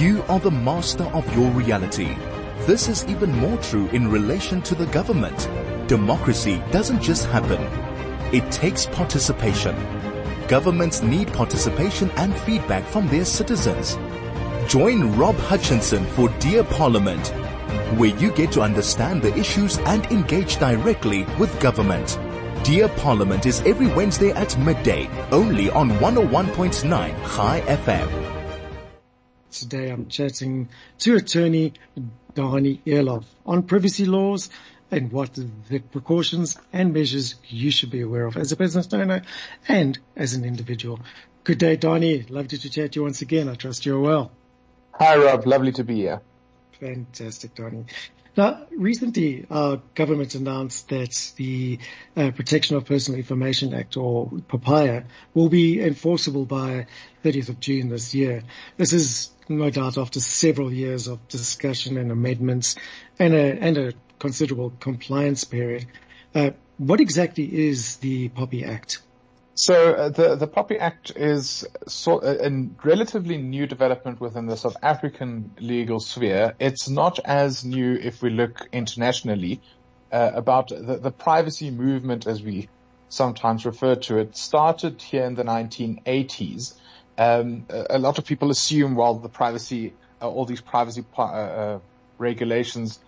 You are the master of your reality. This is even more true in relation to the government. Democracy doesn't just happen. It takes participation. Governments need participation and feedback from their citizens. Join Rob Hutchinson for Dear Parliament, where you get to understand the issues and engage directly with government. Dear Parliament is every Wednesday at midday, only on 101.9 Chai FM. Today I'm chatting to attorney Dani Eloff on privacy laws and what the precautions and measures you should be aware of as a business owner and as an individual. Good day, Dani. Lovely to chat to you once again. I trust you're well. Hi, Rob. Lovely to be here. Fantastic, Dani. Now, recently, our government announced that the uh, Protection of Personal Information Act, or POPIA, will be enforceable by 30th of June this year. This is no doubt after several years of discussion and amendments and a, and a considerable compliance period. Uh, what exactly is the POPI Act? So uh, the the POPI Act is so, uh, a relatively new development within the South African legal sphere. It's not as new if we look internationally uh, about the, the privacy movement, as we sometimes refer to it, started here in the 1980s. Um, a, a, lot of people assume, well, the privacy, uh, all these privacy uh, regulations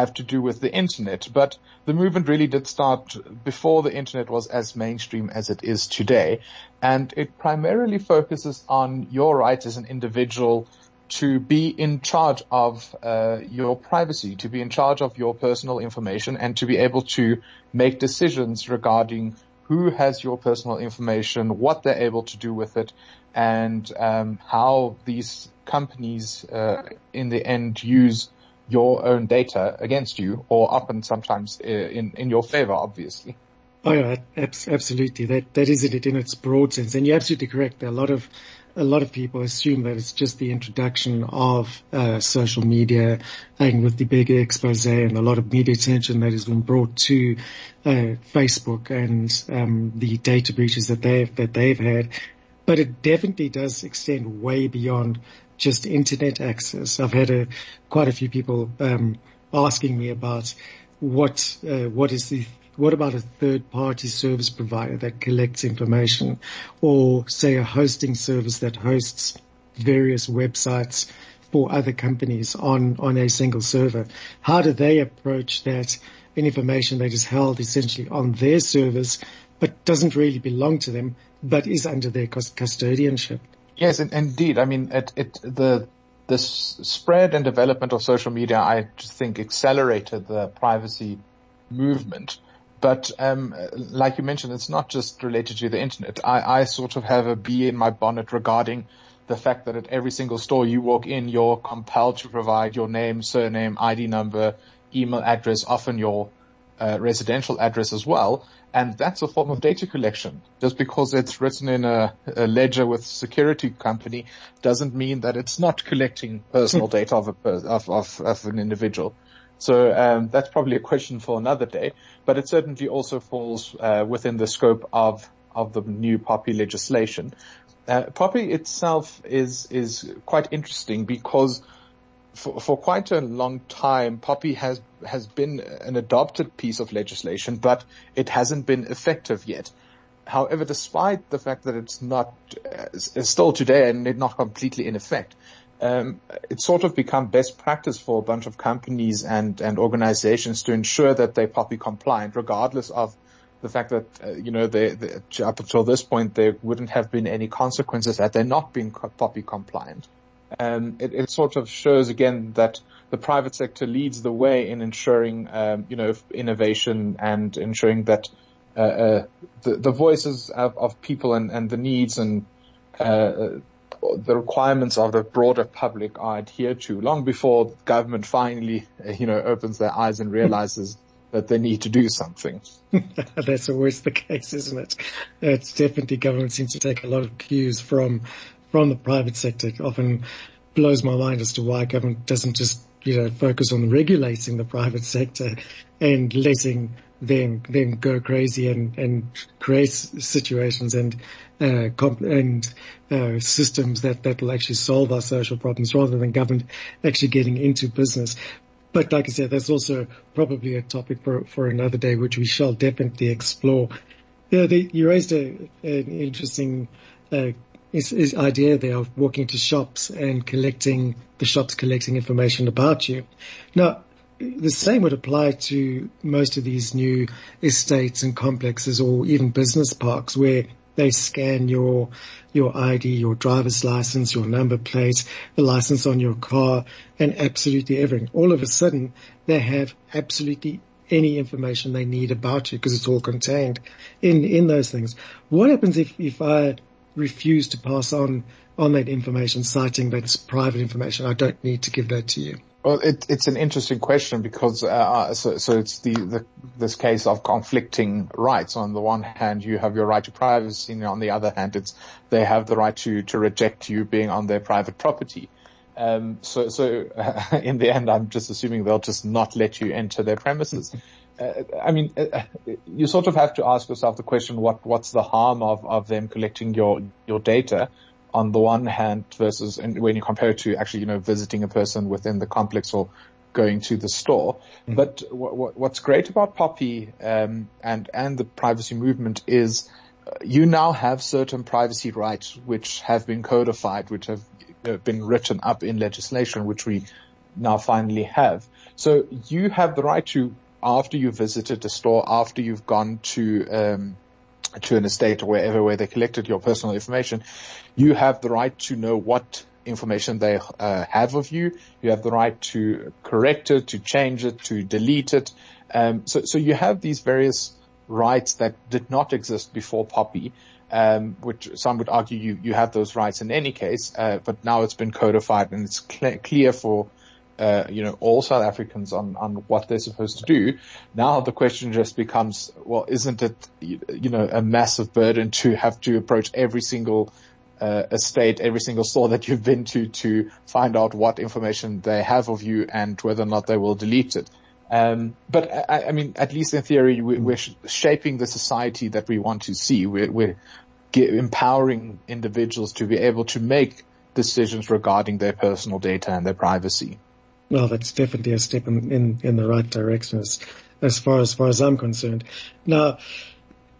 have to do with the internet, but the movement really did start before the internet was as mainstream as it is today. And it primarily focuses on your right as an individual to be in charge of uh, your privacy, to be in charge of your personal information and to be able to make decisions regarding who has your personal information, what they're able to do with it, and um, how these companies uh, in the end use your own data against you or often sometimes uh, in, in your favor, obviously. Oh yeah, absolutely. That, that is it in its broad sense. And you're absolutely correct. A lot of, a lot of people assume that it's just the introduction of uh, social media and with the big expose and a lot of media attention that has been brought to uh, Facebook and um, the data breaches that they've that they've had. But it definitely does extend way beyond just internet access. I've had a, quite a few people um, asking me about what uh, what is the what about a third party service provider that collects information or say a hosting service that hosts various websites for other companies on, on a single server? How do they approach that information that is held essentially on their servers but doesn't really belong to them but is under their custodianship? Yes, indeed. I mean, it, it, the, the spread and development of social media, I think accelerated the privacy movement. But, um, like you mentioned, it's not just related to the internet. I, I sort of have a bee in my bonnet regarding the fact that at every single store you walk in, you're compelled to provide your name, surname, ID number, email address, often your uh, residential address as well. And that's a form of data collection. Just because it's written in a, a ledger with security company doesn't mean that it's not collecting personal data of, a, of, of, of an individual. So um, that's probably a question for another day, but it certainly also falls uh, within the scope of of the new POPI legislation. Uh, POPI itself is is quite interesting because for, for quite a long time, POPI has has been an adopted piece of legislation, but it hasn't been effective yet. However, despite the fact that it's not uh, it's still today and it's not completely in effect, um, it's sort of become best practice for a bunch of companies and and organizations to ensure that they're POPI compliant, regardless of the fact that uh, you know they, they, up until this point there wouldn't have been any consequences had they not been POPI compliant. Um, it, it, sort of shows again that the private sector leads the way in ensuring, um, you know, innovation and ensuring that uh, uh, the, the voices of, of people and, and, the needs and uh, the requirements of the broader public are adhered to long before government finally, uh, you know, opens their eyes and realizes that they need to do something. That's always the case, isn't it? It's definitely government seems to take a lot of cues from from the private sector. Often blows my mind as to why government doesn't just, you know, focus on regulating the private sector and letting them then go crazy and and create situations and uh, comp- and uh, systems that that will actually solve our social problems rather than government actually getting into business. But like I said, that's also probably a topic for for another day, which we shall definitely explore. Yeah, the, you raised a, an interesting uh, is, idea there of walking to shops and collecting the shops collecting information about you. Now, the same would apply to most of these new estates and complexes or even business parks where they scan your your ID, your driver's license, your number plate, the license on your car, and absolutely everything. All of a sudden, they have absolutely any information they need about you because it's all contained in in those things. What happens if if I refuse to pass on on that information, citing that it's private information? I don't need to give that to you. Well, it, it's an interesting question because uh, uh, so, so it's the, the, this case of conflicting rights. On the one hand, you have your right to privacy, and on the other hand, it's they have the right to to reject you being on their private property. Um, so so uh, in the end, I'm just assuming they'll just not let you enter their premises. Uh, I mean, uh, you sort of have to ask yourself the question: what what's the harm of of them collecting your your data? on the one hand versus when you compare it to actually, you know, visiting a person within the complex or going to the store. Mm-hmm. But what's great about POPI um, and and the privacy movement is uh, you now have certain privacy rights which have been codified, which have uh, been written up in legislation, which we now finally have. So you have the right to, after you visited a store, after you've gone to um, to an estate or wherever where they collected your personal information, you have the right to know what information they uh, have of you. You have the right to correct it, to change it, to delete it. Um, so, so you have these various rights that did not exist before POPI, um, which some would argue you, you have those rights in any case, uh, but now it's been codified and it's cl- clear for uh, you know, all South Africans on, on what they're supposed to do. Now the question just becomes, well, isn't it, you know, a massive burden to have to approach every single uh, estate, every single store that you've been to to find out what information they have of you and whether or not they will delete it. Um, but I, I, mean, at least in theory, we, are shaping the society that we want to see. We're, we're empowering individuals to be able to make decisions regarding their personal data and their privacy. Well, that's definitely a step in, in, in the right direction as, as far as far as I'm concerned. Now,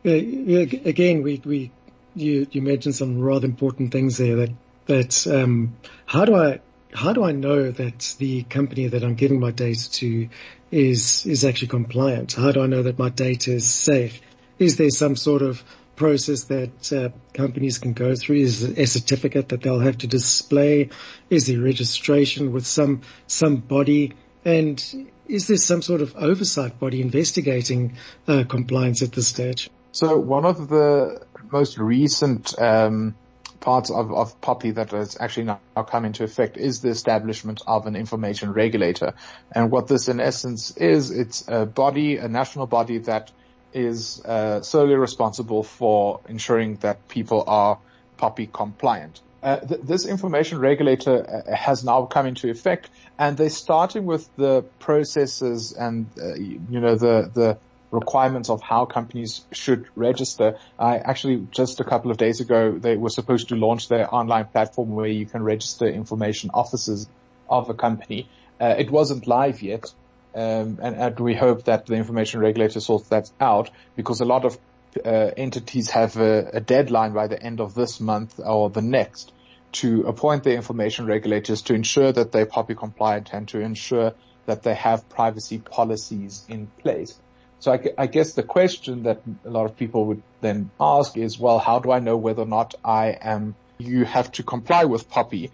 uh, again, we, we, you, you mentioned some rather important things there that, that, um, how do I, how do I know that the company that I'm giving my data to is, is actually compliant? How do I know that my data is safe? Is there some sort of process that uh, companies can go through? Is a certificate that they'll have to display? Is there registration with some some body? And is there some sort of oversight body investigating uh, compliance at this stage? So one of the most recent um, parts of, of POPI that has actually now come into effect is the establishment of an information regulator. And what this in essence is, it's a body, a national body that is uh, solely responsible for ensuring that people are POPI compliant. Uh, th- this information regulator uh, has now come into effect, and they're starting with the processes and uh, you know the the requirements of how companies should register. I actually just a couple of days ago they were supposed to launch their online platform where you can register information officers of a company. Uh, it wasn't live yet, um, and, and, we hope that the information regulator sorts that out because a lot of uh, entities have a, a, deadline by the end of this month or the next to appoint their information regulators to ensure that they're POPI compliant and to ensure that they have privacy policies in place. So I, I, guess the question that a lot of people would then ask is, well, how do I know whether or not I am, you have to comply with POPI?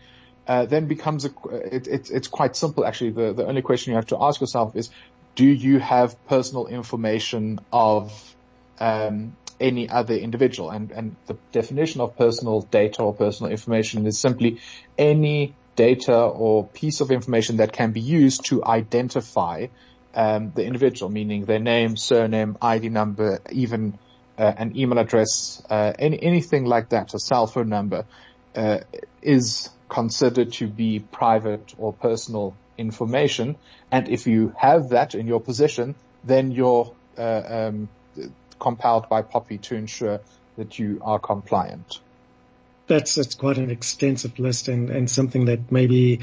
Uh, then becomes a, it, it, it's quite simple actually. The, the only question you have to ask yourself is, do you have personal information of, um, any other individual? And, and the definition of personal data or personal information is simply any data or piece of information that can be used to identify um, the individual, meaning their name, surname, ID number, even uh, an email address, uh, any, anything like that, a cell phone number, uh, is considered to be private or personal information. And if you have that in your possession, then you're uh, um, by POPI to ensure that you are compliant? That's, that's quite an extensive list and, and something that maybe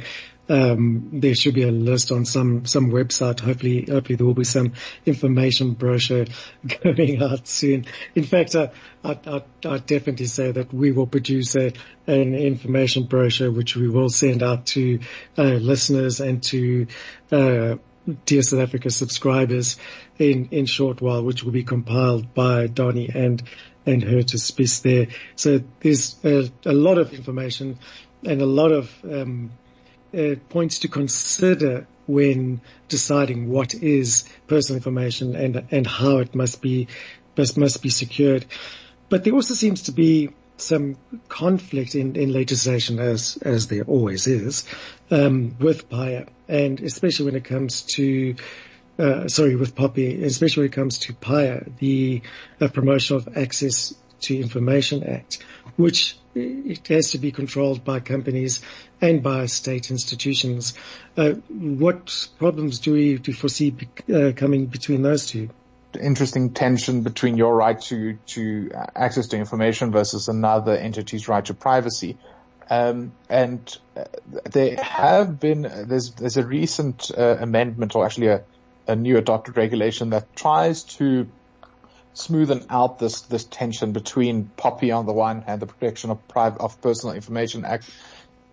um, there should be a list on some some website. Hopefully, hopefully there will be some information brochure going out soon. In fact, uh, I, I, I definitely say that we will produce a, an information brochure which we will send out to uh, listeners and to uh, Dear South Africa subscribers in in short while, which will be compiled by Donnie and and Hurter Spies there. So there's a, a lot of information and a lot of um, uh, points to consider when deciding what is personal information and and how it must be must must be secured. But there also seems to be some conflict in, in legislation as as there always is um, with PAIA, and especially when it comes to uh, sorry with POPI, especially when it comes to PAIA, the Promotion of Access to Information Act, which it has to be controlled by companies and by state institutions. Uh, what problems do we, do foresee uh, coming between those two? Interesting tension between your right to to access to information versus another entity's right to privacy. Um, and uh, there have been there's there's a recent uh, amendment or actually a, a new adopted regulation that tries to smoothen out this this tension between POPI on the one hand, the Protection of Private of Personal Information Act,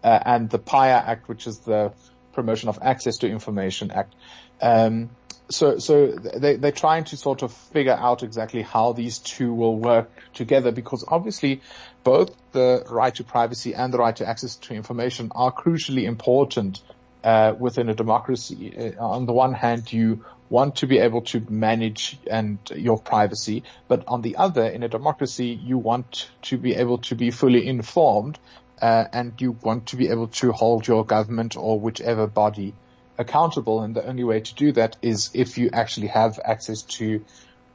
uh, and the PAIA Act, which is the Promotion of Access to Information Act. Um, so, so they, they're trying to sort of figure out exactly how these two will work together because obviously both the right to privacy and the right to access to information are crucially important uh, within a democracy. Uh, on the one hand, you want to be able to manage and your privacy, but on the other, in a democracy, you want to be able to be fully informed, uh, and you want to be able to hold your government or whichever body accountable. And the only way to do that is if you actually have access to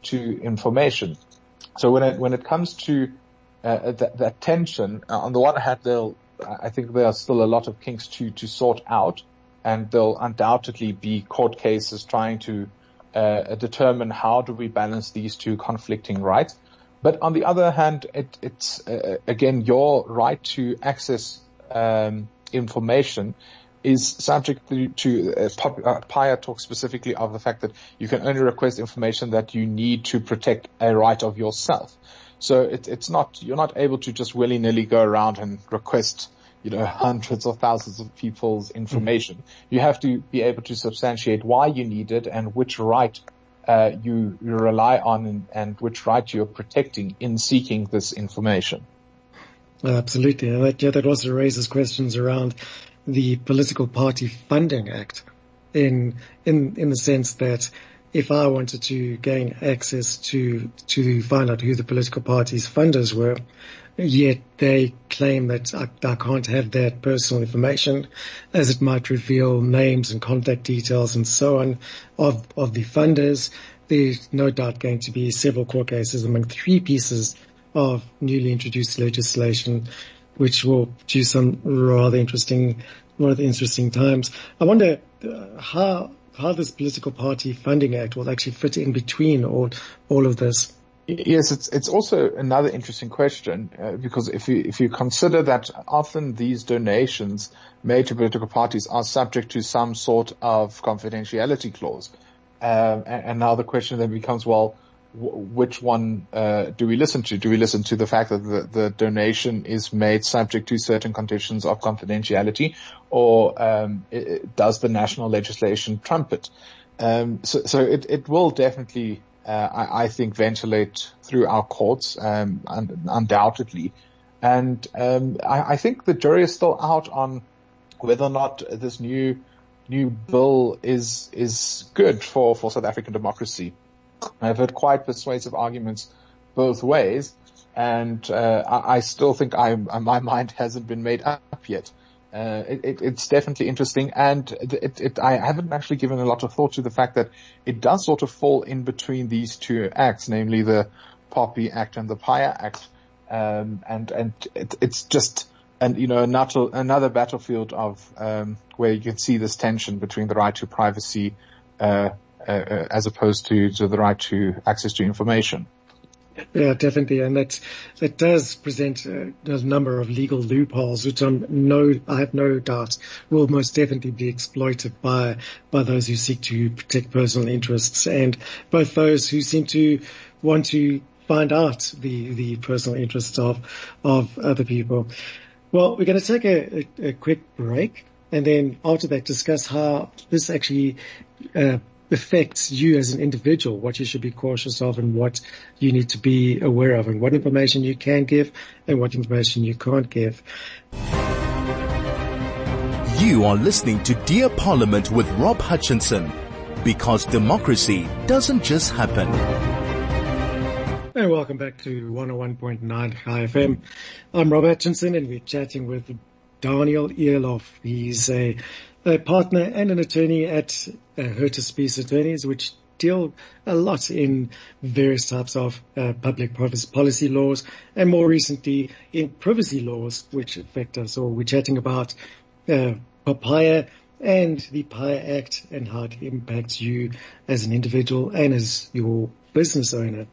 to information. So when it when it comes to uh, that, that tension, uh, on the one hand, I think there are still a lot of kinks to to sort out and there'll undoubtedly be court cases trying to uh, determine how do we balance these two conflicting rights. But on the other hand, it, it's uh, again your right to access um, information is subject to, to uh, PAIA talks specifically of the fact that you can only request information that you need to protect a right of yourself. So it, it's not you're not able to just willy nilly go around and request you know, hundreds or thousands of people's information. Mm-hmm. You have to be able to substantiate why you need it and which right uh, you, you rely on and, and, which right you're protecting in seeking this information. Absolutely. That, yeah, that also raises questions around the Political Party Funding Act in, in, in the sense that if I wanted to gain access to, to find out who the political party's funders were, yet they claim that I, I, can't have that personal information as it might reveal names and contact details and so on of, of the funders. There's no doubt going to be several court cases among three pieces of newly introduced legislation, which will do some rather interesting, rather interesting times. I wonder uh, how, how this political party funding act will actually fit in between all, all of this. Yes, it's it's also another interesting question uh, because if you if you consider that often these donations made to political parties are subject to some sort of confidentiality clause, um, and, and, now the question then becomes, well, w- which one uh, do we listen to? Do we listen to the fact that the, the donation is made subject to certain conditions of confidentiality, or um, it, does the national legislation trump it? Um, so, so it, it will definitely uh, I, I, think ventilate through our courts, um, un- undoubtedly. And um, I, I, think the jury is still out on whether or not this new new bill is is good for, for South African democracy. I've heard quite persuasive arguments both ways, and uh, I, I, still think I, my mind hasn't been made up yet. Uh, it, it's definitely interesting, and it, it, I haven't actually given a lot of thought to the fact that it does sort of fall in between these two acts, namely the POPI Act and the PAIA Act, um, and and it's just and you know another another battlefield of um, where you can see this tension between the right to privacy uh, uh, uh, as opposed to, to the right to access to information. Yeah, definitely, and that that does present a, a, number of legal loopholes, which I'm no, I have no doubt will most definitely be exploited by by those who seek to protect personal interests, and both those who seem to want to find out the the personal interests of of other people. Well, we're going to take a, a, a quick break, and then after that, discuss how this actually uh, affects you as an individual, what you should be cautious of and what you need to be aware of and what information you can give and what information you can't give. You are listening to Dear Parliament with Rob Hutchinson because democracy doesn't just happen. And welcome back to 101.9 Chai FM. I'm Rob Hutchinson and we're chatting with Daniel Eloff. He's a a partner and an attorney at uh, Peace Attorneys, which deal a lot in various types of uh, public policy laws and more recently in privacy laws which affect us or we're chatting about uh, POPIA and the PAIA Act and how it impacts you as an individual and as your business owner.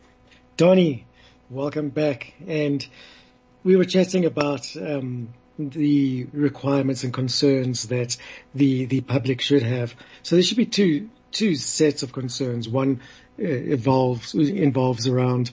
Donnie, welcome back. And we were chatting about um, the requirements and concerns that the the public should have. So there should be two two sets of concerns. One uh, evolves involves around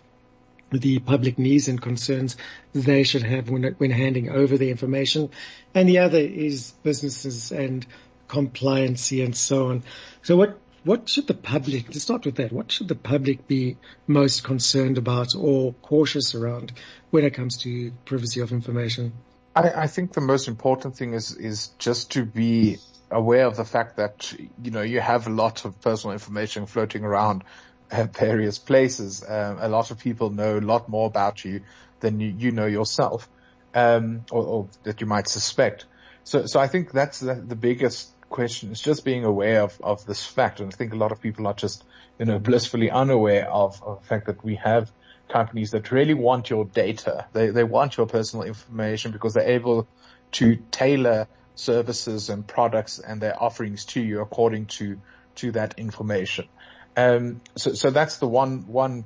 the public needs and concerns they should have when when handing over the information, and the other is businesses and compliancy and so on. So what what should the public, to start with that, what should the public be most concerned about or cautious around when it comes to privacy of information? I, I think the most important thing is is just to be aware of the fact that you know you have a lot of personal information floating around at various places. Um, a lot of people know a lot more about you than you, you know yourself, um, or, or, that you might suspect. So, so I think that's the, the biggest question. Is just being aware of of this fact, and I think a lot of people are just you know blissfully unaware of, of the fact that we have companies that really want your data. They, they want your personal information because they're able to tailor services and products and their offerings to you according to, to that information. Um, so, so that's the one, one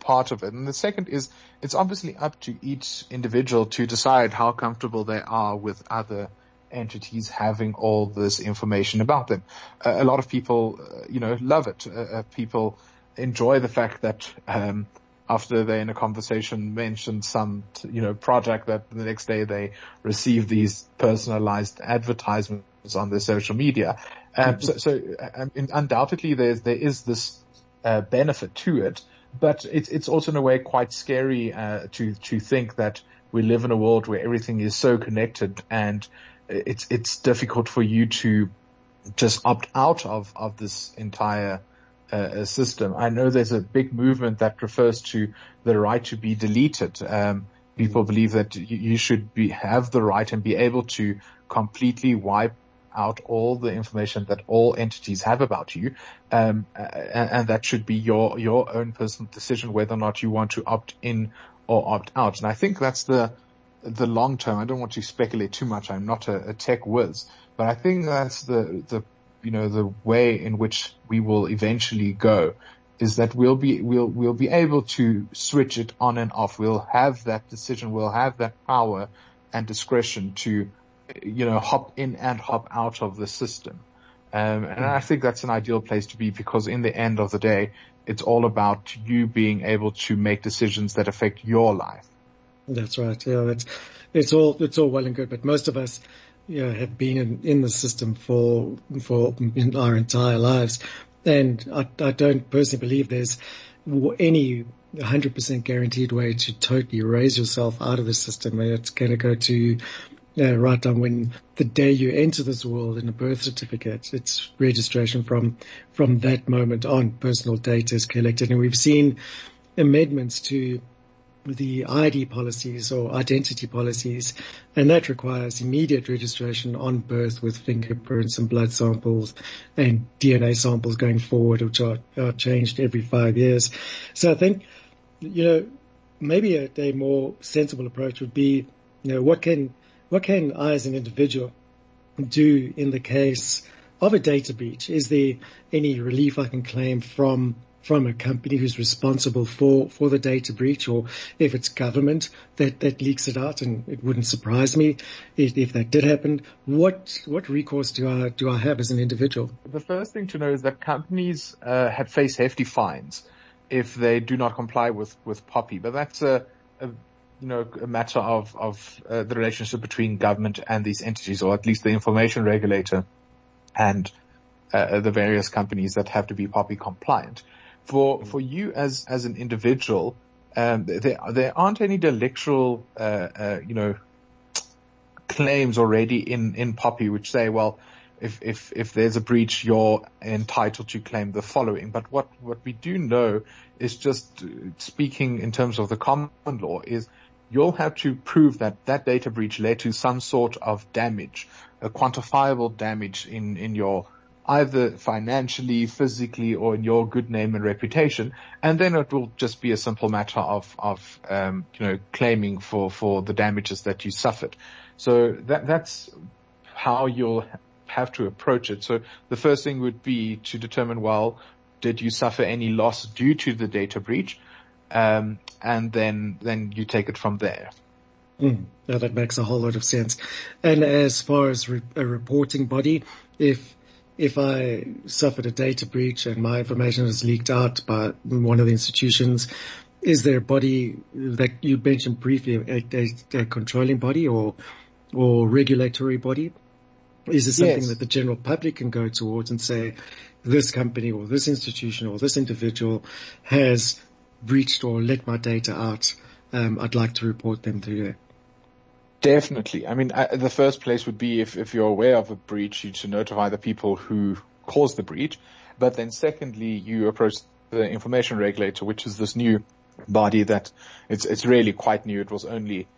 part of it. And the second is it's obviously up to each individual to decide how comfortable they are with other entities having all this information about them. Uh, a lot of people, uh, you know, love it. Uh, uh people enjoy the fact that, um, after they in a conversation mentioned some, you know, project that the next day they receive these personalized advertisements on their social media. Um, so, so um, undoubtedly there's, there is this, uh, benefit to it, but it's, it's also in a way quite scary, uh, to, to think that we live in a world where everything is so connected and it's, it's difficult for you to just opt out of, of this entire, uh, system. I know there's a big movement that refers to the right to be deleted. Um, people believe that you should be, have the right and be able to completely wipe out all the information that all entities have about you, um, and, and, that should be your your own personal decision whether or not you want to opt in or opt out. And I think that's the the long term. I don't want to speculate too much. I'm not a, a tech whiz, but I think that's the the you know, the way in which we will eventually go is that we'll be, we'll, we'll be able to switch it on and off. We'll have that decision. We'll have that power and discretion to, you know, hop in and hop out of the system. Um, and I think that's an ideal place to be because in the end of the day, it's all about you being able to make decisions that affect your life. That's right. Yeah, it's, it's all, it's all well and good, but most of us, you know, have been in, in the system for for our entire lives, and I, I don't personally believe there's any 100% guaranteed way to totally erase yourself out of the system. It's going to go to uh, right down when the day you enter this world in a birth certificate, it's registration from from that moment on. Personal data is collected, and we've seen amendments to the ID policies or identity policies, and that requires immediate registration on birth with fingerprints and blood samples and DNA samples going forward, which are, are changed every five years. So I think, you know, maybe a, a more sensible approach would be, you know, what can, what can I as an individual do in the case of a data breach? Is there any relief I can claim from from a company who's responsible for, for the data breach or if it's government that, that leaks it out and it wouldn't surprise me if, if that did happen. What, what recourse do I, do I have as an individual? The first thing to know is that companies, uh, have faced hefty fines if they do not comply with, with POPI, but that's a, a you know, a matter of, of uh, the relationship between government and these entities, or at least the information regulator and uh, the various companies that have to be POPI compliant. For mm. for you as as an individual, um, there there aren't any delictual, uh, uh, you know, claims already in in POPI which say, well, if if if there's a breach, you're entitled to claim the following. But what what we do know is just speaking in terms of the common law is you'll have to prove that that data breach led to some sort of damage, a quantifiable damage in, in your either financially, physically, or in your good name and reputation. And then it will just be a simple matter of, of, um, you know, claiming for, for the damages that you suffered. So that, that's how you'll have to approach it. So the first thing would be to determine, well, did you suffer any loss due to the data breach? um, and then then you take it from there. Mm, that makes a whole lot of sense. And as far as re- a reporting body, if if I suffered a data breach and my information is leaked out by one of the institutions, is there a body that you mentioned briefly, a, a, a controlling body or or regulatory body? Is there something yes. that the general public can go towards and say, this company or this institution or this individual has breached or let my data out, um, I'd like to report them through there. Definitely. I mean, I, the first place would be if, if you're aware of a breach, you should notify the people who caused the breach. But then secondly, you approach the information regulator, which is this new body that it's, it's really quite new. It was only,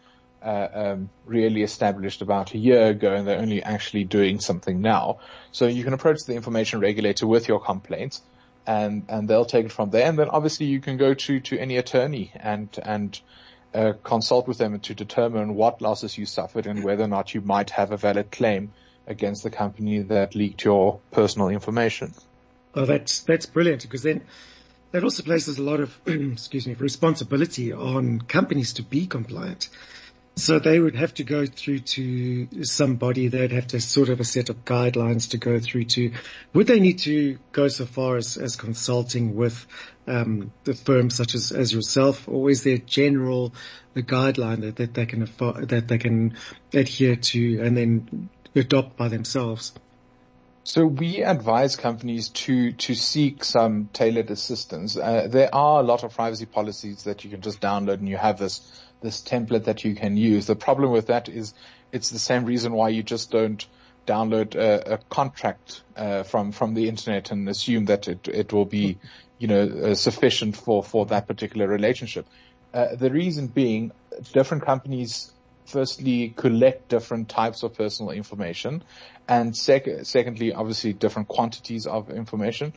uh, um, really established about a year ago and they're only actually doing something now. So you can approach the information regulator with your complaints and and they'll take it from there. And then obviously you can go to to any attorney and and uh, consult with them to determine what losses you suffered and whether or not you might have a valid claim against the company that leaked your personal information. Oh, that's that's brilliant because then that also places a lot of excuse me responsibility on companies to be compliant. So they would have to go through to somebody. They'd have to sort of a set of guidelines to go through to. Would they need to go so far as, as consulting with um, the firms such as, as yourself, or is there general a guideline that, that they can that they can adhere to and then adopt by themselves? So we advise companies to to seek some tailored assistance. Uh, there are a lot of privacy policies that you can just download, and you have this this template that you can use. The problem with that is it's the same reason why you just don't download a, a contract uh, from from the internet and assume that it it will be you know uh, sufficient for for that particular relationship. Uh, the reason being, different companies firstly collect different types of personal information and sec- secondly obviously different quantities of information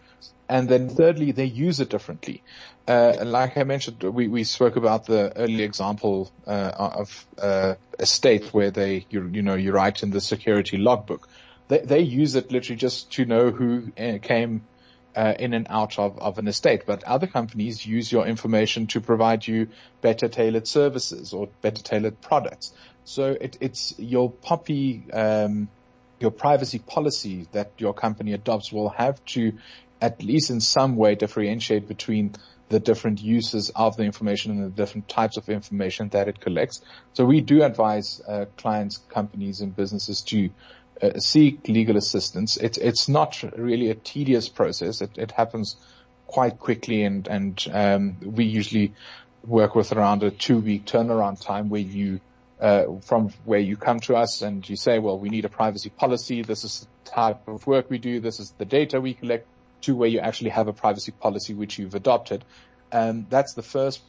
and then thirdly they use it differently uh, like I mentioned, we, we spoke about the early example uh, of uh, a state where they, you, you know, you write in the security logbook. They, they use it literally just to know who uh, came uh, in and out of, of an estate. But other companies use your information to provide you better tailored services or better tailored products. So it, it's your POPI, um, your privacy policy that your company adopts will have to at least in some way differentiate between the different uses of the information and the different types of information that it collects. So we do advise uh, clients, companies, and businesses to uh, seek legal assistance. It's it's not really a tedious process. It, it happens quite quickly, and and um, we usually work with around a two week turnaround time where you. Uh, from where you come to us and you say, well, we need a privacy policy. This is the type of work we do. This is the data we collect to where you actually have a privacy policy which you've adopted. And um, that's the first,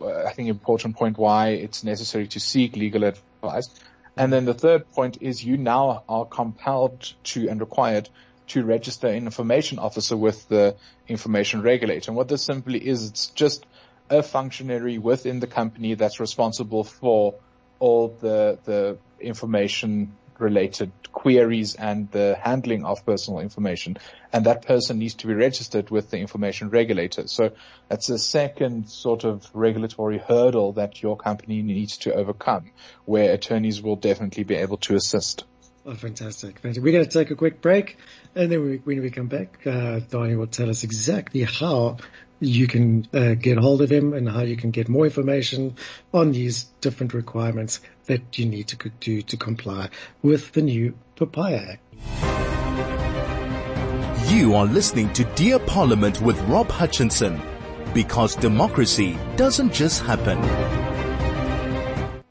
uh, I think, important point why it's necessary to seek legal advice. And then the third point is you now are compelled to and required to register an information officer with the information regulator. And what this simply is, it's just a functionary within the company that's responsible for all the, the information related queries and the handling of personal information. And that person needs to be registered with the information regulator. So that's a second sort of regulatory hurdle that your company needs to overcome where attorneys will definitely be able to assist. Oh, fantastic. We're going to take a quick break and then we, when we come back, uh, Donnie will tell us exactly how you can uh, get hold of him and how you can get more information on these different requirements that you need to do to comply with the new POPIA Act. You are listening to Dear Parliament with Rob Hutchinson because democracy doesn't just happen.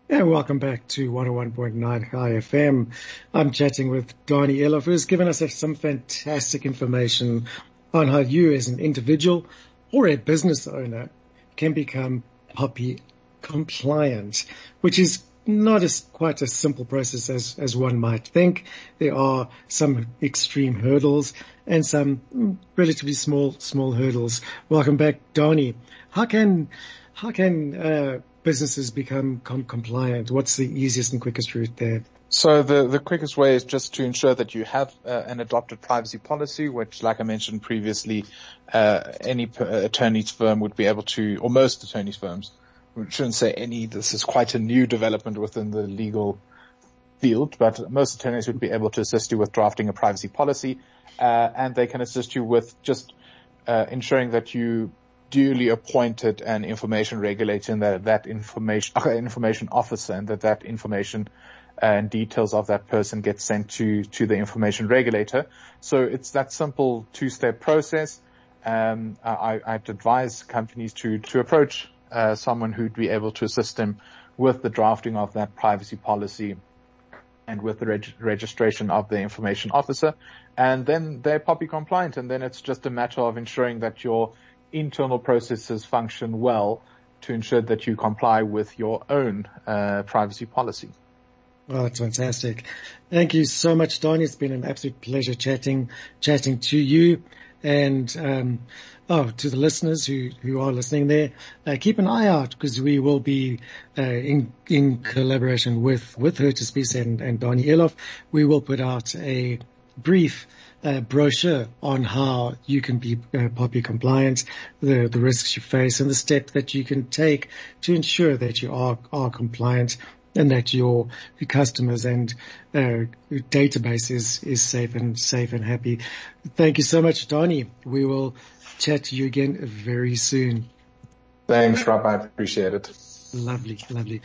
And welcome back to 101.9 Chai FM. I'm chatting with Donnie Eloff, who's given us some fantastic information on how you as an individual or a business owner can become POPI compliant, which is not as quite a simple process as, as one might think. There are some extreme hurdles and some relatively small, small hurdles. Welcome back, Donnie. How can, how can, uh, businesses become com- compliant? What's the easiest and quickest route there? So the, the quickest way is just to ensure that you have uh, an adopted privacy policy, which, like I mentioned previously, uh, any p- attorney's firm would be able to, or most attorneys firms, we shouldn't say any. This is quite a new development within the legal field, but most attorneys would be able to assist you with drafting a privacy policy, uh, and they can assist you with just uh, ensuring that you duly appointed an information regulator and that, that information, uh, information officer and that that information uh, and details of that person get sent to, to the information regulator. So it's that simple two-step process. Um, I, I'd advise companies to, to approach, uh, someone who'd be able to assist them with the drafting of that privacy policy and with the reg- registration of the information officer. And then they're POPI compliant. And then it's just a matter of ensuring that your internal processes function well to ensure that you comply with your own uh, privacy policy. Oh, that's fantastic. Thank you so much, Donnie. It's been an absolute pleasure chatting, chatting to you and, um, oh, to the listeners who, who are listening there, uh, keep an eye out because we will be, uh, in, in collaboration with, with Hurter Spies and, and Donnie Eloff. We will put out a brief, uh, brochure on how you can be uh, POPI compliant, the, the risks you face and the steps that you can take to ensure that you are, are compliant and that your, your customers and uh, database is, is safe and safe and happy. Thank you so much, Donnie. We will chat to you again very soon. Thanks, Rob. I appreciate it. Lovely, lovely.